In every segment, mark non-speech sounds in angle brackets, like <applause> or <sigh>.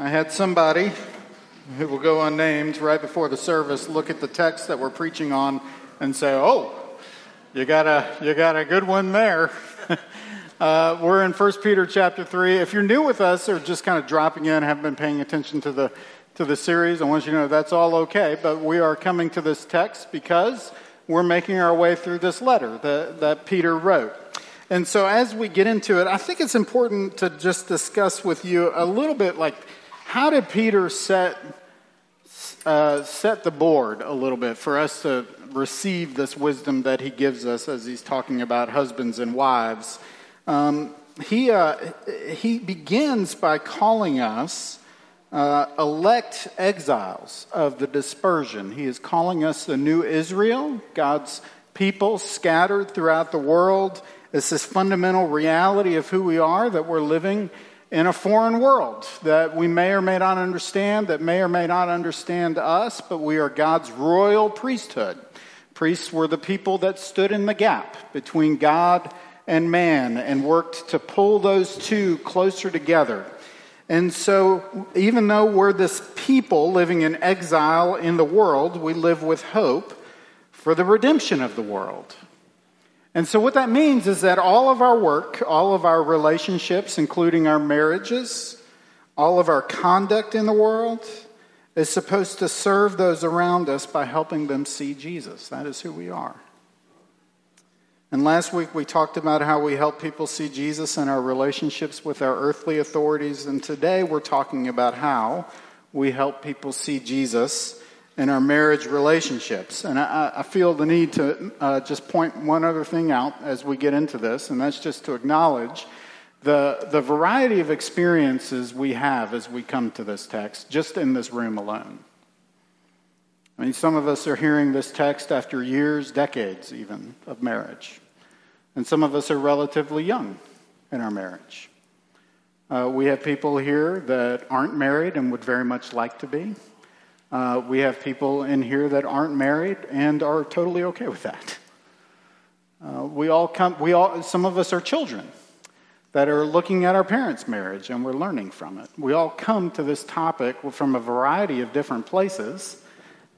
I had somebody who will go unnamed right before the service look at the text that we're preaching on and say, "Oh, you got a you got a good one there." <laughs> uh, we're in 1 Peter chapter three. If you're new with us or just kind of dropping in, haven't been paying attention to the to the series, I want you to know that's all okay. But we are coming to this text because we're making our way through this letter that, that Peter wrote. And so, as we get into it, I think it's important to just discuss with you a little bit like how did Peter set, uh, set the board a little bit for us to receive this wisdom that he gives us as he's talking about husbands and wives? Um, he, uh, he begins by calling us uh, elect exiles of the dispersion. He is calling us the new Israel, God's people scattered throughout the world. It's this fundamental reality of who we are that we're living in a foreign world that we may or may not understand, that may or may not understand us, but we are God's royal priesthood. Priests were the people that stood in the gap between God and man and worked to pull those two closer together. And so, even though we're this people living in exile in the world, we live with hope for the redemption of the world. And so, what that means is that all of our work, all of our relationships, including our marriages, all of our conduct in the world, is supposed to serve those around us by helping them see Jesus. That is who we are. And last week we talked about how we help people see Jesus in our relationships with our earthly authorities. And today we're talking about how we help people see Jesus in our marriage relationships. And I, I feel the need to uh, just point one other thing out as we get into this, and that's just to acknowledge the, the variety of experiences we have as we come to this text, just in this room alone. I mean, some of us are hearing this text after years, decades even, of marriage. And some of us are relatively young in our marriage. Uh, we have people here that aren't married and would very much like to be. Uh, we have people in here that aren't married and are totally okay with that. Uh, we all come, we all, some of us are children that are looking at our parents' marriage and we're learning from it. We all come to this topic from a variety of different places,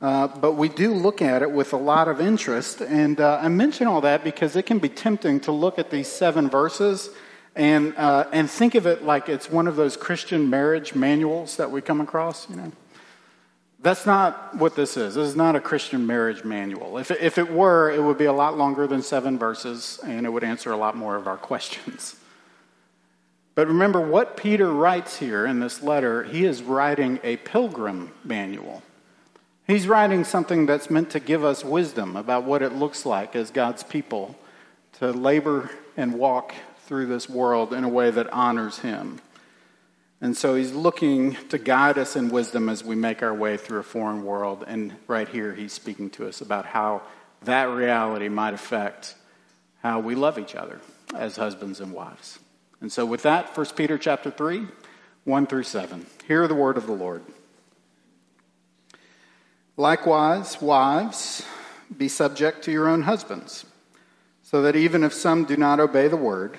uh, but we do look at it with a lot of interest. And uh, I mention all that because it can be tempting to look at these seven verses and, uh, and think of it like it's one of those Christian marriage manuals that we come across, you know. That's not what this is. This is not a Christian marriage manual. If it, if it were, it would be a lot longer than seven verses and it would answer a lot more of our <laughs> questions. But remember what Peter writes here in this letter, he is writing a pilgrim manual. He's writing something that's meant to give us wisdom about what it looks like as God's people to labor and walk through this world in a way that honors him. And so he's looking to guide us in wisdom as we make our way through a foreign world. And right here, he's speaking to us about how that reality might affect how we love each other as husbands and wives. And so with that, 1 Peter chapter 3, 1 through 7. Hear the word of the Lord. Likewise, wives, be subject to your own husbands, so that even if some do not obey the word,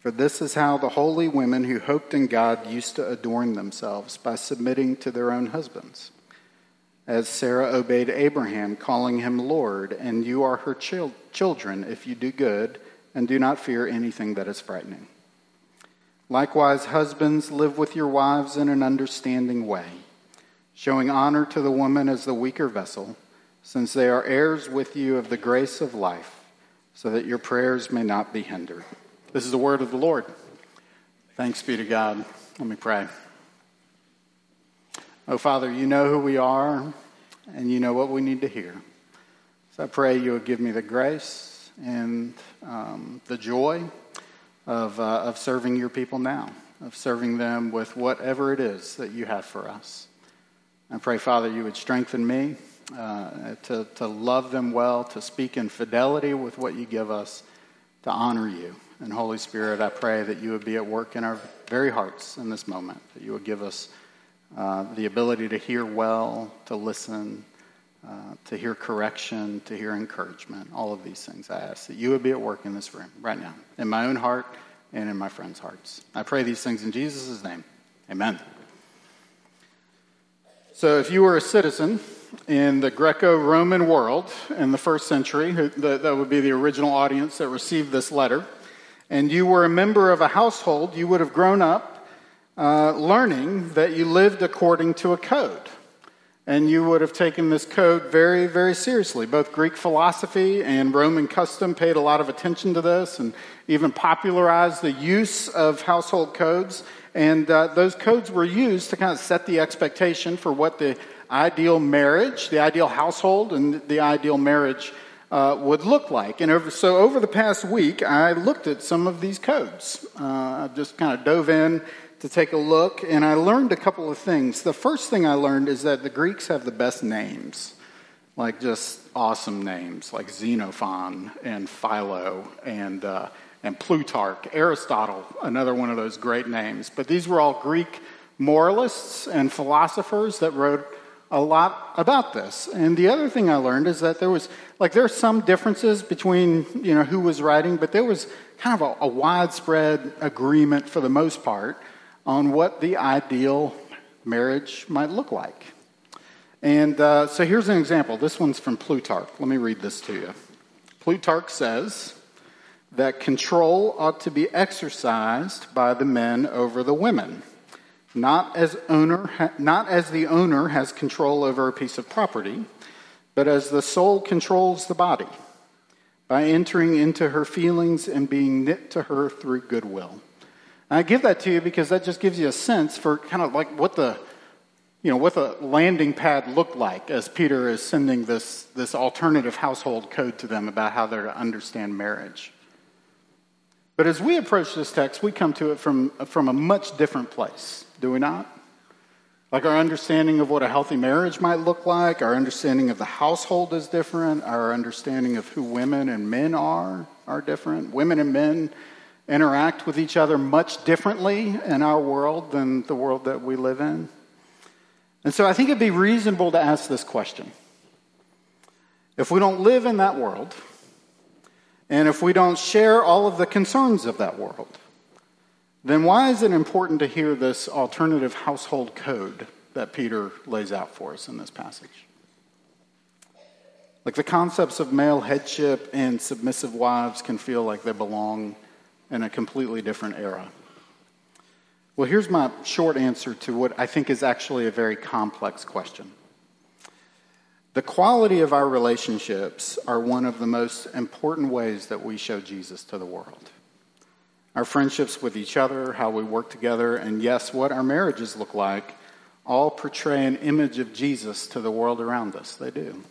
For this is how the holy women who hoped in God used to adorn themselves by submitting to their own husbands. As Sarah obeyed Abraham, calling him Lord, and you are her chil- children if you do good and do not fear anything that is frightening. Likewise, husbands, live with your wives in an understanding way, showing honor to the woman as the weaker vessel, since they are heirs with you of the grace of life, so that your prayers may not be hindered. This is the word of the Lord. Thanks be to God. Let me pray. Oh, Father, you know who we are, and you know what we need to hear. So I pray you would give me the grace and um, the joy of, uh, of serving your people now, of serving them with whatever it is that you have for us. I pray, Father, you would strengthen me uh, to, to love them well, to speak in fidelity with what you give us, to honor you. And Holy Spirit, I pray that you would be at work in our very hearts in this moment, that you would give us uh, the ability to hear well, to listen, uh, to hear correction, to hear encouragement, all of these things. I ask that you would be at work in this room right now, in my own heart and in my friends' hearts. I pray these things in Jesus' name. Amen. So, if you were a citizen in the Greco Roman world in the first century, that would be the original audience that received this letter, and you were a member of a household, you would have grown up uh, learning that you lived according to a code. And you would have taken this code very, very seriously. Both Greek philosophy and Roman custom paid a lot of attention to this and even popularized the use of household codes. And uh, those codes were used to kind of set the expectation for what the ideal marriage, the ideal household, and the ideal marriage uh, would look like. And over, so over the past week, I looked at some of these codes. Uh, I just kind of dove in to take a look, and I learned a couple of things. The first thing I learned is that the Greeks have the best names, like just awesome names, like Xenophon and Philo and, uh, and Plutarch, Aristotle, another one of those great names. But these were all Greek moralists and philosophers that wrote a lot about this. And the other thing I learned is that there was, like, there are some differences between, you know, who was writing, but there was kind of a, a widespread agreement for the most part on what the ideal marriage might look like. And uh, so here's an example. This one's from Plutarch. Let me read this to you. Plutarch says that control ought to be exercised by the men over the women, not as, owner, not as the owner has control over a piece of property, but as the soul controls the body, by entering into her feelings and being knit to her through goodwill. And I give that to you because that just gives you a sense for kind of like what the you know what the landing pad looked like as Peter is sending this this alternative household code to them about how they're to understand marriage. But as we approach this text, we come to it from from a much different place, do we not? Like our understanding of what a healthy marriage might look like, our understanding of the household is different, our understanding of who women and men are are different. Women and men interact with each other much differently in our world than the world that we live in. And so I think it'd be reasonable to ask this question. If we don't live in that world, and if we don't share all of the concerns of that world, then why is it important to hear this alternative household code that Peter lays out for us in this passage? Like the concepts of male headship and submissive wives can feel like they belong in a completely different era? Well, here's my short answer to what I think is actually a very complex question. The quality of our relationships are one of the most important ways that we show Jesus to the world. Our friendships with each other, how we work together, and yes, what our marriages look like all portray an image of Jesus to the world around us. They do.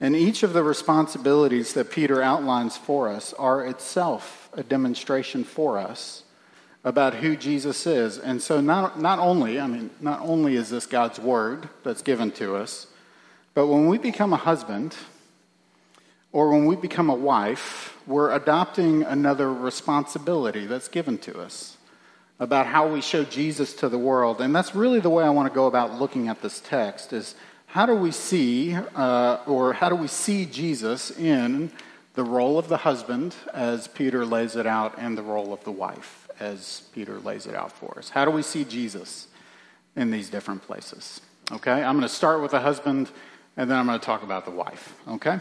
And each of the responsibilities that Peter outlines for us are itself a demonstration for us about who Jesus is. And so not, not only, I mean, not only is this God's word that's given to us, but when we become a husband or when we become a wife, we're adopting another responsibility that's given to us about how we show Jesus to the world. And that's really the way I want to go about looking at this text is how do we see, uh, or how do we see Jesus in the role of the husband as Peter lays it out, and the role of the wife as Peter lays it out for us? How do we see Jesus in these different places? Okay, I'm going to start with the husband, and then I'm going to talk about the wife. Okay?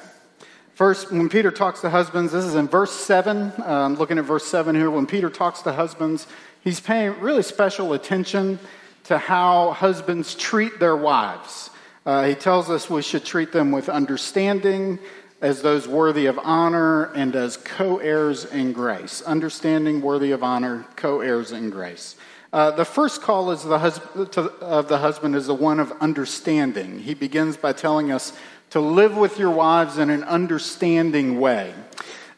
First, when Peter talks to husbands, this is in verse 7. Uh, I'm looking at verse 7 here. When Peter talks to husbands, he's paying really special attention to how husbands treat their wives. Uh, he tells us we should treat them with understanding, as those worthy of honor, and as co heirs in grace. Understanding, worthy of honor, co heirs in grace. Uh, the first call is the hus- to, of the husband is the one of understanding. He begins by telling us to live with your wives in an understanding way.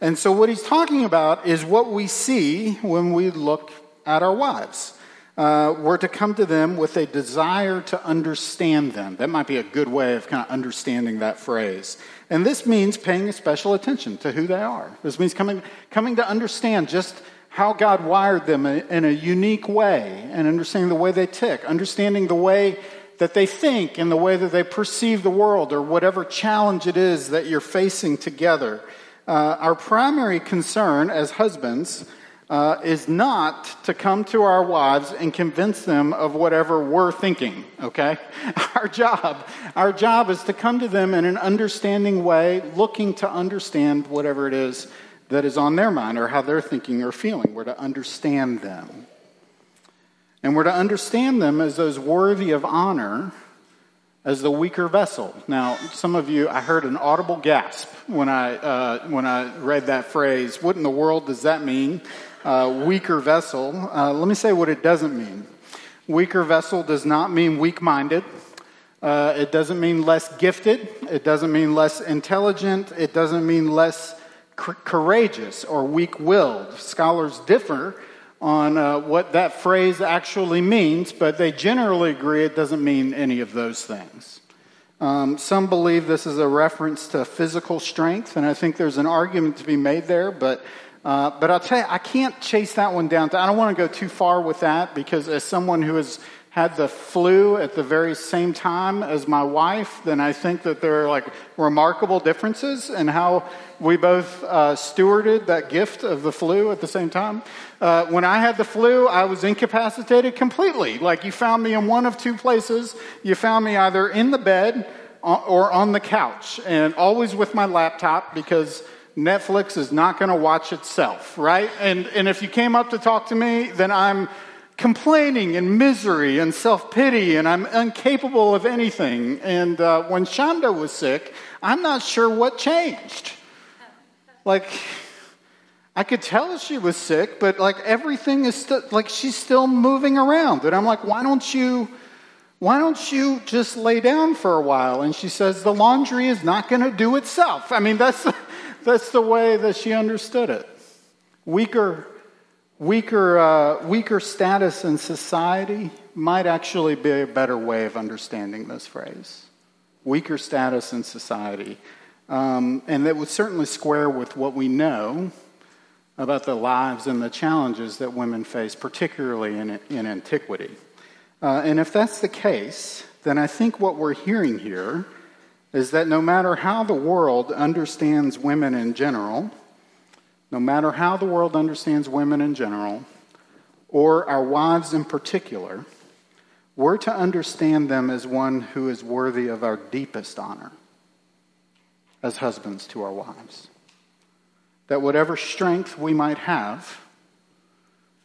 And so, what he's talking about is what we see when we look at our wives. uh, we're to come to them with a desire to understand them. That might be a good way of kind of understanding that phrase. And this means paying special attention to who they are. This means coming, coming to understand just how God wired them in a unique way and understanding the way they tick, understanding the way that they think and the way that they perceive the world or whatever challenge it is that you're facing together. Uh, our primary concern as husbands uh, is not to come to our wives and convince them of whatever we're thinking, okay? <laughs> Our job, our job is to come to them in an understanding way, looking to understand whatever it is that is on their mind or how they're thinking or feeling. We're to understand them. And we're to understand them as those worthy of honor as the weaker vessel. Now, some of you, I heard an audible gasp when I, uh, when I read that phrase. What in the world does that mean? Uh, weaker vessel. Uh, let me say what it doesn't mean. Weaker vessel does not mean weak minded. Uh, it doesn't mean less gifted. It doesn't mean less intelligent. It doesn't mean less courageous or weak willed. Scholars differ on uh, what that phrase actually means, but they generally agree it doesn't mean any of those things. Um, some believe this is a reference to physical strength, and I think there's an argument to be made there, but, uh, but I'll tell you, I can't chase that one down. I don't want to go too far with that because, as someone who has had the flu at the very same time as my wife, then I think that there are like remarkable differences in how we both uh, stewarded that gift of the flu at the same time. Uh, when I had the flu, I was incapacitated completely. Like you found me in one of two places. You found me either in the bed or on the couch, and always with my laptop because Netflix is not going to watch itself, right? And, and if you came up to talk to me, then I'm complaining and misery and self pity, and I'm incapable of anything. And uh, when Shonda was sick, I'm not sure what changed. Like, I could tell she was sick, but like everything is still, like she's still moving around. And I'm like, why don't you, why don't you just lay down for a while? And she says, the laundry is not going to do itself. I mean, that's, <laughs> that's the way that she understood it. Weaker Weaker, uh, weaker status in society might actually be a better way of understanding this phrase. Weaker status in society. Um, and that would certainly square with what we know about the lives and the challenges that women face, particularly in, in antiquity. Uh, and if that's the case, then I think what we're hearing here is that no matter how the world understands women in general, no matter how the world understands women in general, or our wives in particular, we're to understand them as one who is worthy of our deepest honor as husbands to our wives. That whatever strength we might have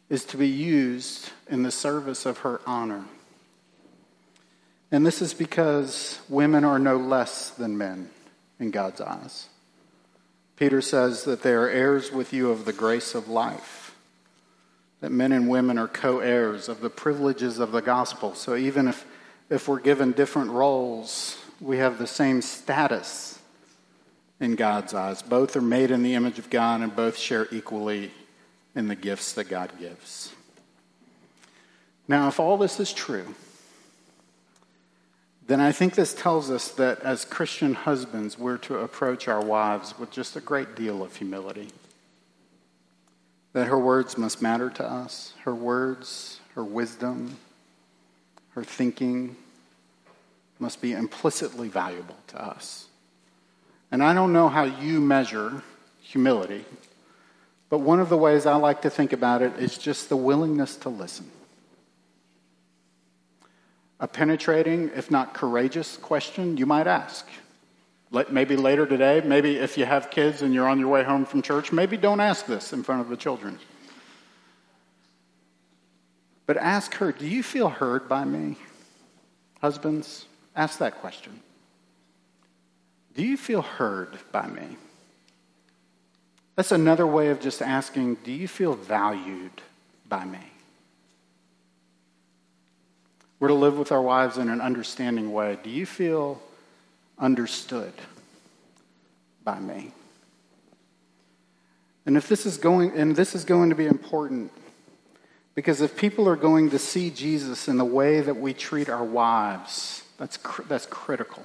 is to be used in the service of her honor. And this is because women are no less than men in God's eyes. Peter says that they are heirs with you of the grace of life, that men and women are co heirs of the privileges of the gospel. So even if, if we're given different roles, we have the same status in God's eyes. Both are made in the image of God and both share equally in the gifts that God gives. Now, if all this is true, then I think this tells us that as Christian husbands, we're to approach our wives with just a great deal of humility. That her words must matter to us, her words, her wisdom, her thinking must be implicitly valuable to us. And I don't know how you measure humility, but one of the ways I like to think about it is just the willingness to listen a penetrating, if not courageous, question you might ask. Maybe later today, maybe if you have kids and you're on your way home from church, maybe don't ask this in front of the children. But ask her, do you feel heard by me? Husbands, ask that question. Do you feel heard by me? That's another way of just asking, do you feel valued by me? We're to live with our wives in an understanding way. Do you feel understood by me? And if this is going and this is going to be important Because if people are going to see Jesus in the way that we treat our wives, that's, that's critical.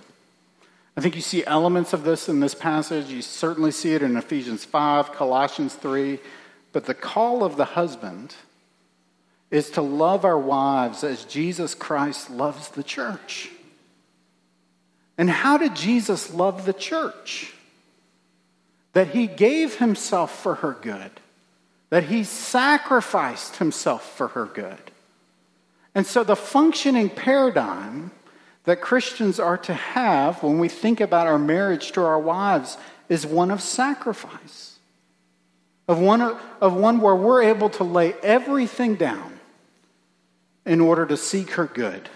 I think you see elements of this in this passage. You certainly see it in Ephesians 5, Colossians 3. But the call of the husband is to love our wives as Jesus Christ loves the church. And how did Jesus love the church? That he gave himself for her good, that he sacrificed himself for her good. And so the functioning paradigm that Christians are to have when we think about our marriage to our wives is one of sacrifice, of one, of one where we're able to lay everything down in order to seek her good.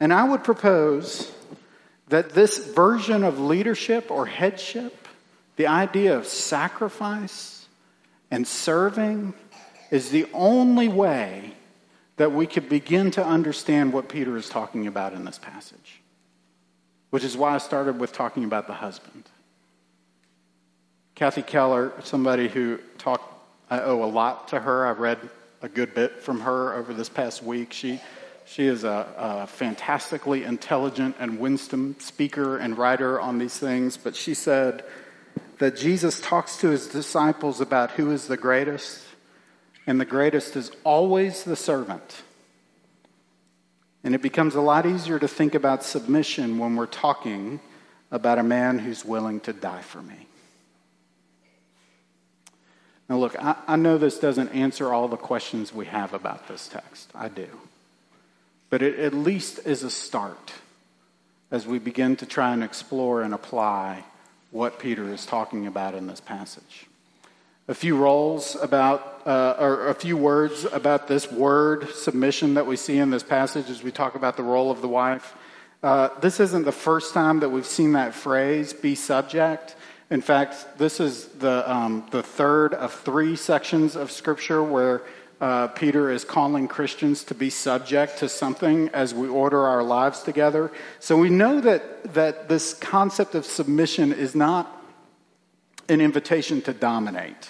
And I would propose that this version of leadership or headship, the idea of sacrifice and serving, is the only way that we could begin to understand what Peter is talking about in this passage. Which is why I started with talking about the husband. Kathy Keller, somebody who talked, I owe a lot to her. I read a good bit from her over this past week. She, she is a, a fantastically intelligent and winsome speaker and writer on these things, but she said that Jesus talks to his disciples about who is the greatest, and the greatest is always the servant. And it becomes a lot easier to think about submission when we're talking about a man who's willing to die for me. Now, look, I, I, know this doesn't answer all the questions we have about this text. I do. But it at least is a start as we begin to try and explore and apply what Peter is talking about in this passage. A few roles about, uh, or a few words about this word submission that we see in this passage as we talk about the role of the wife. Uh, this isn't the first time that we've seen that phrase, be subject. In fact, this is the, um, the third of three sections of Scripture where uh, Peter is calling Christians to be subject to something as we order our lives together. So we know that, that this concept of submission is not an invitation to dominate.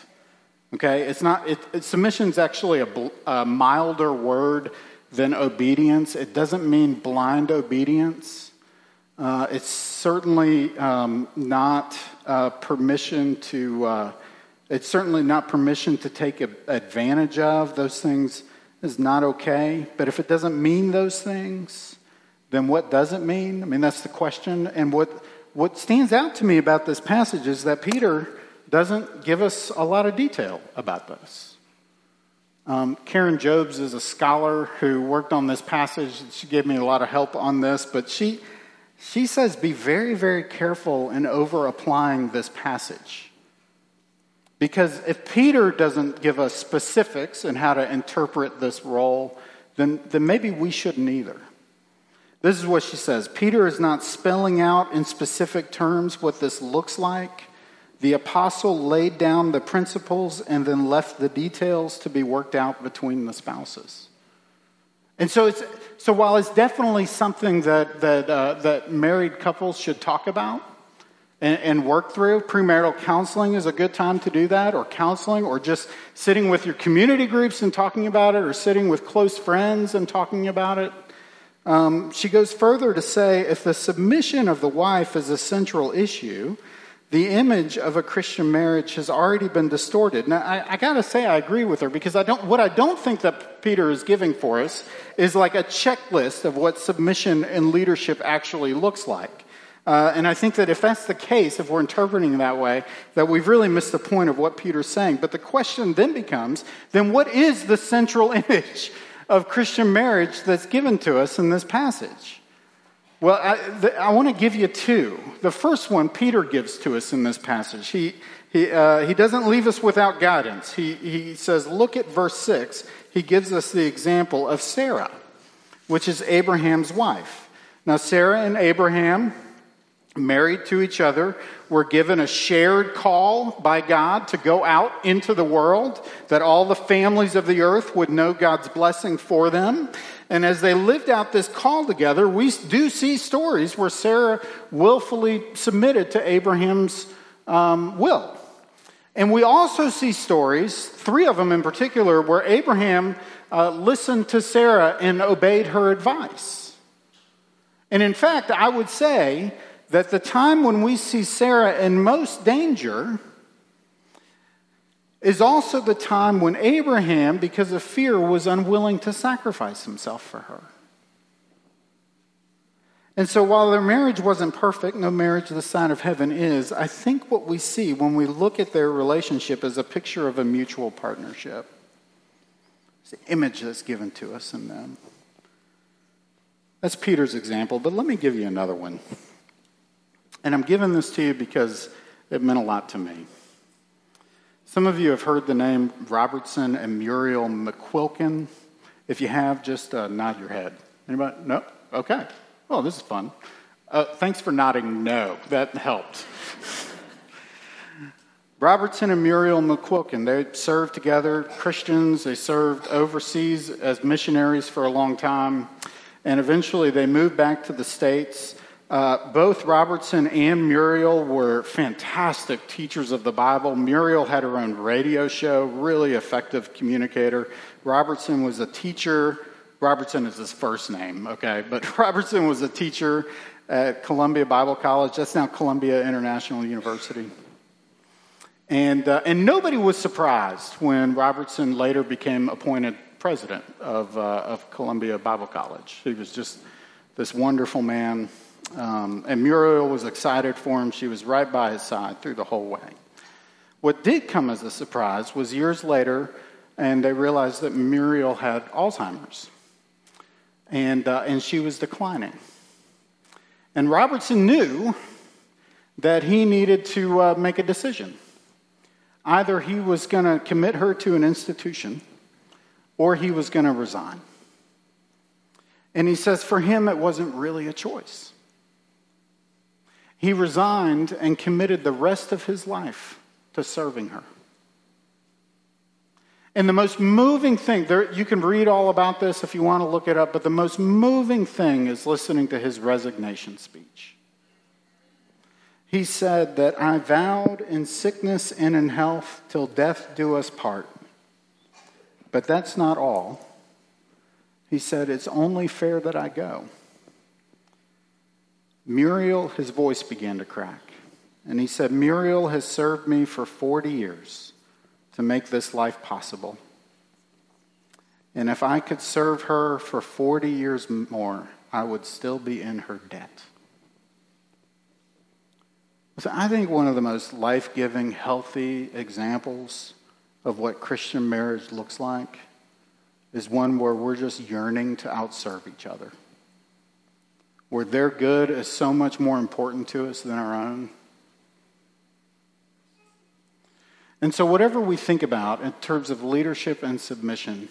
Okay? It's not, it, it, submission is actually a, a milder word than obedience. It doesn't mean blind obedience. Uh, it's certainly um, not uh, permission to, uh, it's certainly not permission to take a, advantage of. Those things is not okay. But if it doesn't mean those things, then what does it mean? I mean, that's the question. And what, what stands out to me about this passage is that Peter doesn't give us a lot of detail about this. Um, Karen Jobes is a scholar who worked on this passage. She gave me a lot of help on this, but she, she says, be very, very careful in over applying this passage. Because if Peter doesn't give us specifics in how to interpret this role, then, then maybe we shouldn't either. This is what she says Peter is not spelling out in specific terms what this looks like. The apostle laid down the principles and then left the details to be worked out between the spouses. And so, it's, so while it's definitely something that, that, uh, that married couples should talk about and, and work through, premarital counseling is a good time to do that, or counseling, or just sitting with your community groups and talking about it, or sitting with close friends and talking about it. Um, she goes further to say if the submission of the wife is a central issue, the image of a Christian marriage has already been distorted. Now, I, I got to say, I agree with her because I don't, what I don't think that Peter is giving for us is like a checklist of what submission and leadership actually looks like. Uh, and I think that if that's the case, if we're interpreting that way, that we've really missed the point of what Peter's saying. But the question then becomes then what is the central <laughs> image of Christian marriage that's given to us in this passage? Well, I, I want to give you two. The first one Peter gives to us in this passage. He, he, uh, he doesn't leave us without guidance. He, he says, look at verse 6. He gives us the example of Sarah, which is Abraham's wife. Now, Sarah and Abraham, married to each other, were given a shared call by God to go out into the world, that all the families of the earth would know God's blessing for them. And as they lived out this call together, we do see stories where Sarah willfully submitted to Abraham's um, will. And we also see stories, three of them in particular, where Abraham uh, listened to Sarah and obeyed her advice. And in fact, I would say that the time when we see Sarah in most danger is also the time when Abraham, because of fear, was unwilling to sacrifice himself for her. And so, while their marriage wasn't perfect, no marriage the sign of heaven is, I think what we see when we look at their relationship is a picture of a mutual partnership. It's the image that's given to us in them. That's Peter's example, but let me give you another one. And I'm giving this to you because it meant a lot to me. Some of you have heard the name Robertson and Muriel McQuilkin. If you have, just uh, nod your head. Anybody? No? Okay. Oh, this is fun. Uh, thanks for nodding no. That helped. <laughs> Robertson and Muriel McQuilkin, they served together, Christians. They served overseas as missionaries for a long time. And eventually they moved back to the States. Uh, both Robertson and Muriel were fantastic teachers of the Bible. Muriel had her own radio show, really effective communicator. Robertson was a teacher Robertson is his first name, okay? <laughs> But Robertson was a teacher at Columbia Bible College. That's now Columbia International University. And, uh, and nobody was surprised when Robertson later became appointed president of, uh, of Columbia Bible College. He was just this wonderful man. Um, and Muriel was excited for him. She was right by his side through the whole way. What did come as a surprise was years later, and they realized that Muriel had Alzheimer's and, uh, and she was declining. And Robertson knew that he needed to uh, make a decision. Either he was going to commit her to an institution or he was going to resign. And he says for him, it wasn't really a choice. He resigned and committed the rest of his life to serving her. And the most moving thing, there, you can read all about this if you want to look it up, but the most moving thing is listening to his resignation speech. He said that I vowed in sickness and in health till death do us part. But that's not all. He said, It's only fair that I go. Muriel, his voice began to crack. And he said, Muriel has served me for 40 years to make this life possible. And if I could serve her for 40 years more, I would still be in her debt. So I think one of the most life giving, healthy examples of what Christian marriage looks like is one where we're just yearning to outserve each other, where their good is so much more important to us than our own And so, whatever we think about in terms of leadership and submission,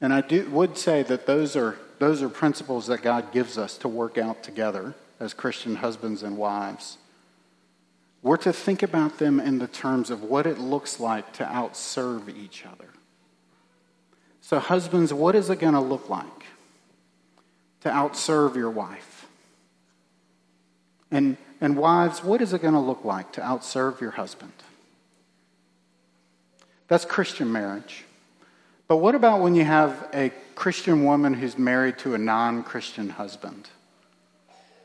and I do, would say that those are, those are principles that God gives us to work out together as Christian husbands and wives. We're to think about them in the terms of what it looks like to outserve each other. So, husbands, what is it going to look like to outserve your wife? And, and wives, what is it going to look like to outserve your husband? That's Christian marriage. But what about when you have a Christian woman who's married to a non Christian husband?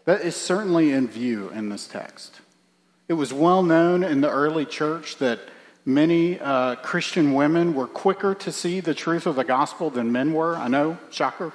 That is certainly in view in this text. It was well known in the early church that many uh, Christian women were quicker to see the truth of the gospel than men were. I know, shocker.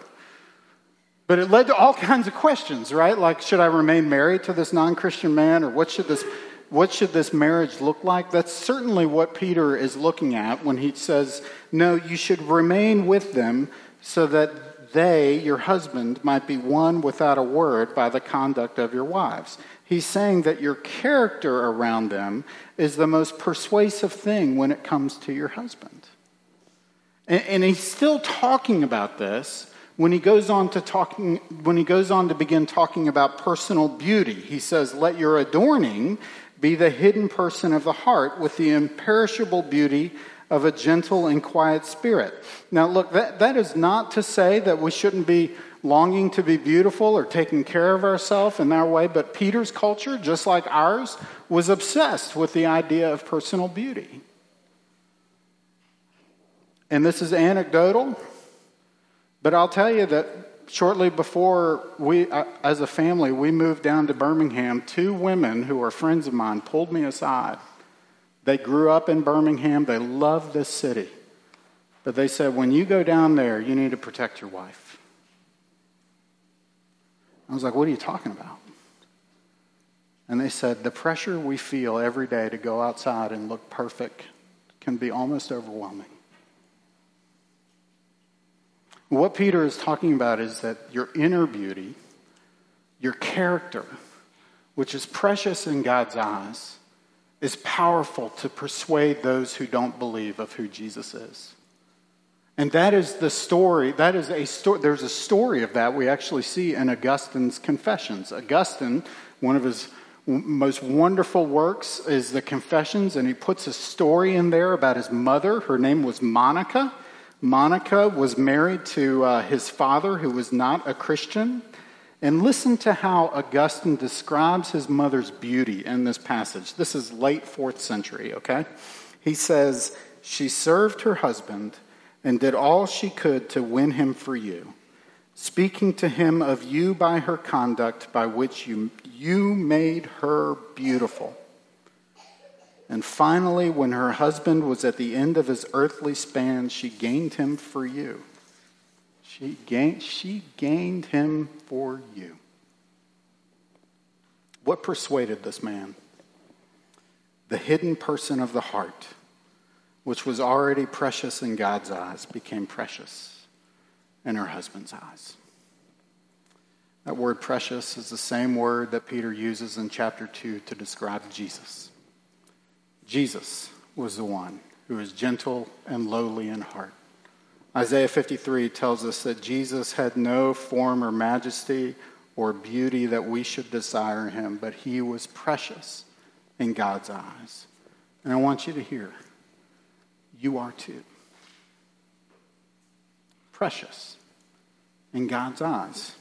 But it led to all kinds of questions, right? Like, should I remain married to this non Christian man, or what should this what should this marriage look like? That's certainly what Peter is looking at when he says, No, you should remain with them so that they, your husband, might be won without a word by the conduct of your wives. He's saying that your character around them is the most persuasive thing when it comes to your husband. And, and he's still talking about this when he goes on to talking when he goes on to begin talking about personal beauty. He says, "Let your adorning be the hidden person of the heart with the imperishable beauty of a gentle and quiet spirit. Now, look, that, that is not to say that we shouldn't be longing to be beautiful or taking care of ourselves in our way. But Peter's culture, just like ours, was obsessed with the idea of personal beauty. And this is anecdotal, but I'll tell you that shortly before we, uh, as a family, we moved down to Birmingham, two women who are friends of mine pulled me aside. They grew up in Birmingham, they love this city. But they said, when you go down there, you need to protect your wife. I was like, what are you talking about? And they said, the pressure we feel every day to go outside and look perfect can be almost overwhelming. What Peter is talking about is that your inner beauty, your character, which is precious in God's eyes, is powerful to persuade those who don't believe of who Jesus is. And that is the story, that is a story, there's a story of that we actually see in Augustine's Confessions. Augustine, one of his most wonderful works is the Confessions, and he puts a story in there about his mother. Her name was Monica. Monica was married to uh, his father, who was not a Christian. And listen to how Augustine describes his mother's beauty in this passage. This is late fourth century, okay? He says, She served her husband and did all she could to win him for you, speaking to him of you by her conduct, by which you, you made her beautiful. And finally, when her husband was at the end of his earthly span, she gained him for you. She gained, she gained him for you. What persuaded this man? The hidden person of the heart, which was already precious in God's eyes, became precious in her husband's eyes. That word precious is the same word that Peter uses in chapter 2 to describe Jesus. Jesus was the one who is gentle and lowly in heart Isaiah 53 tells us that Jesus had no form or majesty or beauty that we should desire him, but he was precious in God's eyes. And I want you to hear you are too. Precious in God's eyes.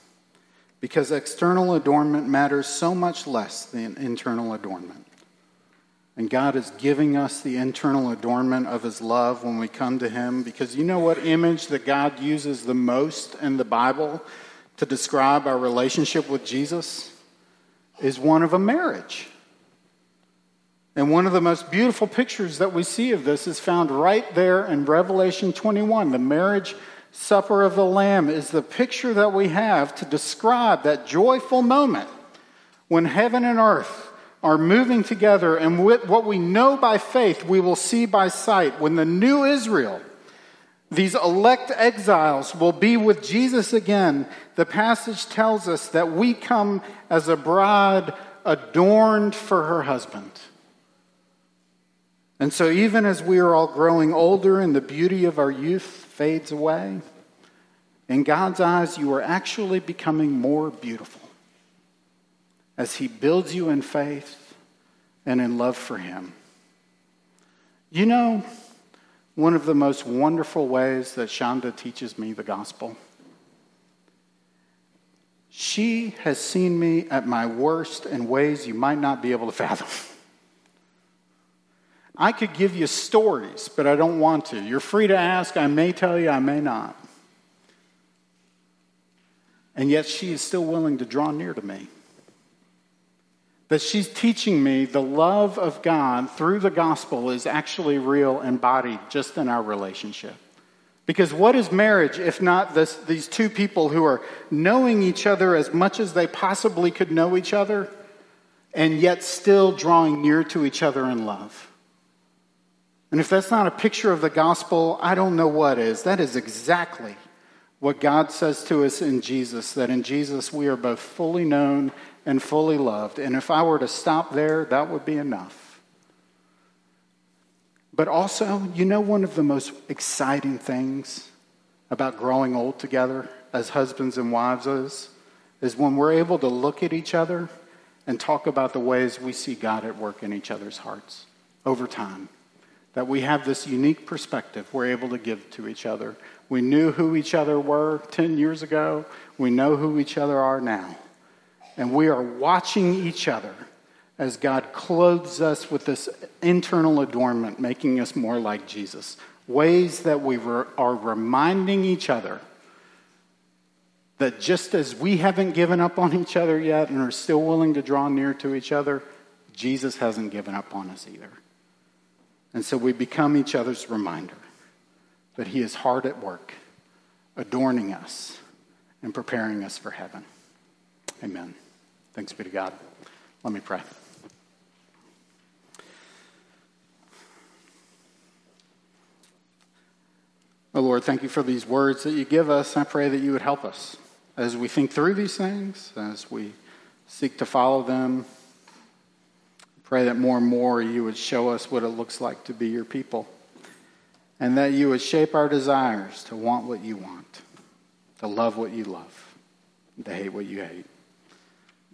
Because external adornment matters so much less than internal adornment. And God is giving us the internal adornment of His love when we come to Him. Because you know what image that God uses the most in the Bible to describe our relationship with Jesus? Is one of a marriage. And one of the most beautiful pictures that we see of this is found right there in Revelation 21. The marriage supper of the Lamb is the picture that we have to describe that joyful moment when heaven and earth are moving together, and what we know by faith, we will see by sight. When the new Israel, these elect exiles, will be with Jesus again, the passage tells us that we come as a bride adorned for her husband. And so, even as we are all growing older and the beauty of our youth fades away, in God's eyes, you are actually becoming more beautiful as He builds you in faith and in love for Him. You know, one of the most wonderful ways that Shonda teaches me the gospel. She has seen me at my worst in ways you might not be able to fathom. I could give you stories, but I don't want to. You're free to ask. I may tell you, I may not. And yet she is still willing to draw near to me that she's teaching me the love of God through the gospel is actually real embodied just in our relationship. Because what is marriage if not this, these two people who are knowing each other as much as they possibly could know each other and yet still drawing near to each other in love? And if that's not a picture of the gospel, I don't know what is. That is exactly what God says to us in Jesus that in Jesus we are both fully known and fully loved. And if I were to stop there, that would be enough. But also, you know, one of the most exciting things about growing old together as husbands and wives is, is when we're able to look at each other and talk about the ways we see God at work in each other's hearts over time. that we have this unique perspective we're able to give to each other. We knew who each other were 10 years ago, we know who each other are now. And we are watching each other as God clothes us with this internal adornment, making us more like Jesus. Ways that we are reminding each other that just as we haven't given up on each other yet and are still willing to draw near to each other, Jesus hasn't given up on us either. And so we become each other's reminder that He is hard at work, adorning us and preparing us for heaven. Amen. Thanks be to God. Let me pray. Oh Lord, thank you for these words that you give us. I pray that you would help us as we think through these things, as we seek to follow them. Pray that more and more you would show us what it looks like to be your people, and that you would shape our desires to want what you want, to love what you love, to hate what you hate.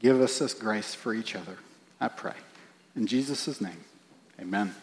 Give us this grace for each other, I pray. In Jesus' name, amen.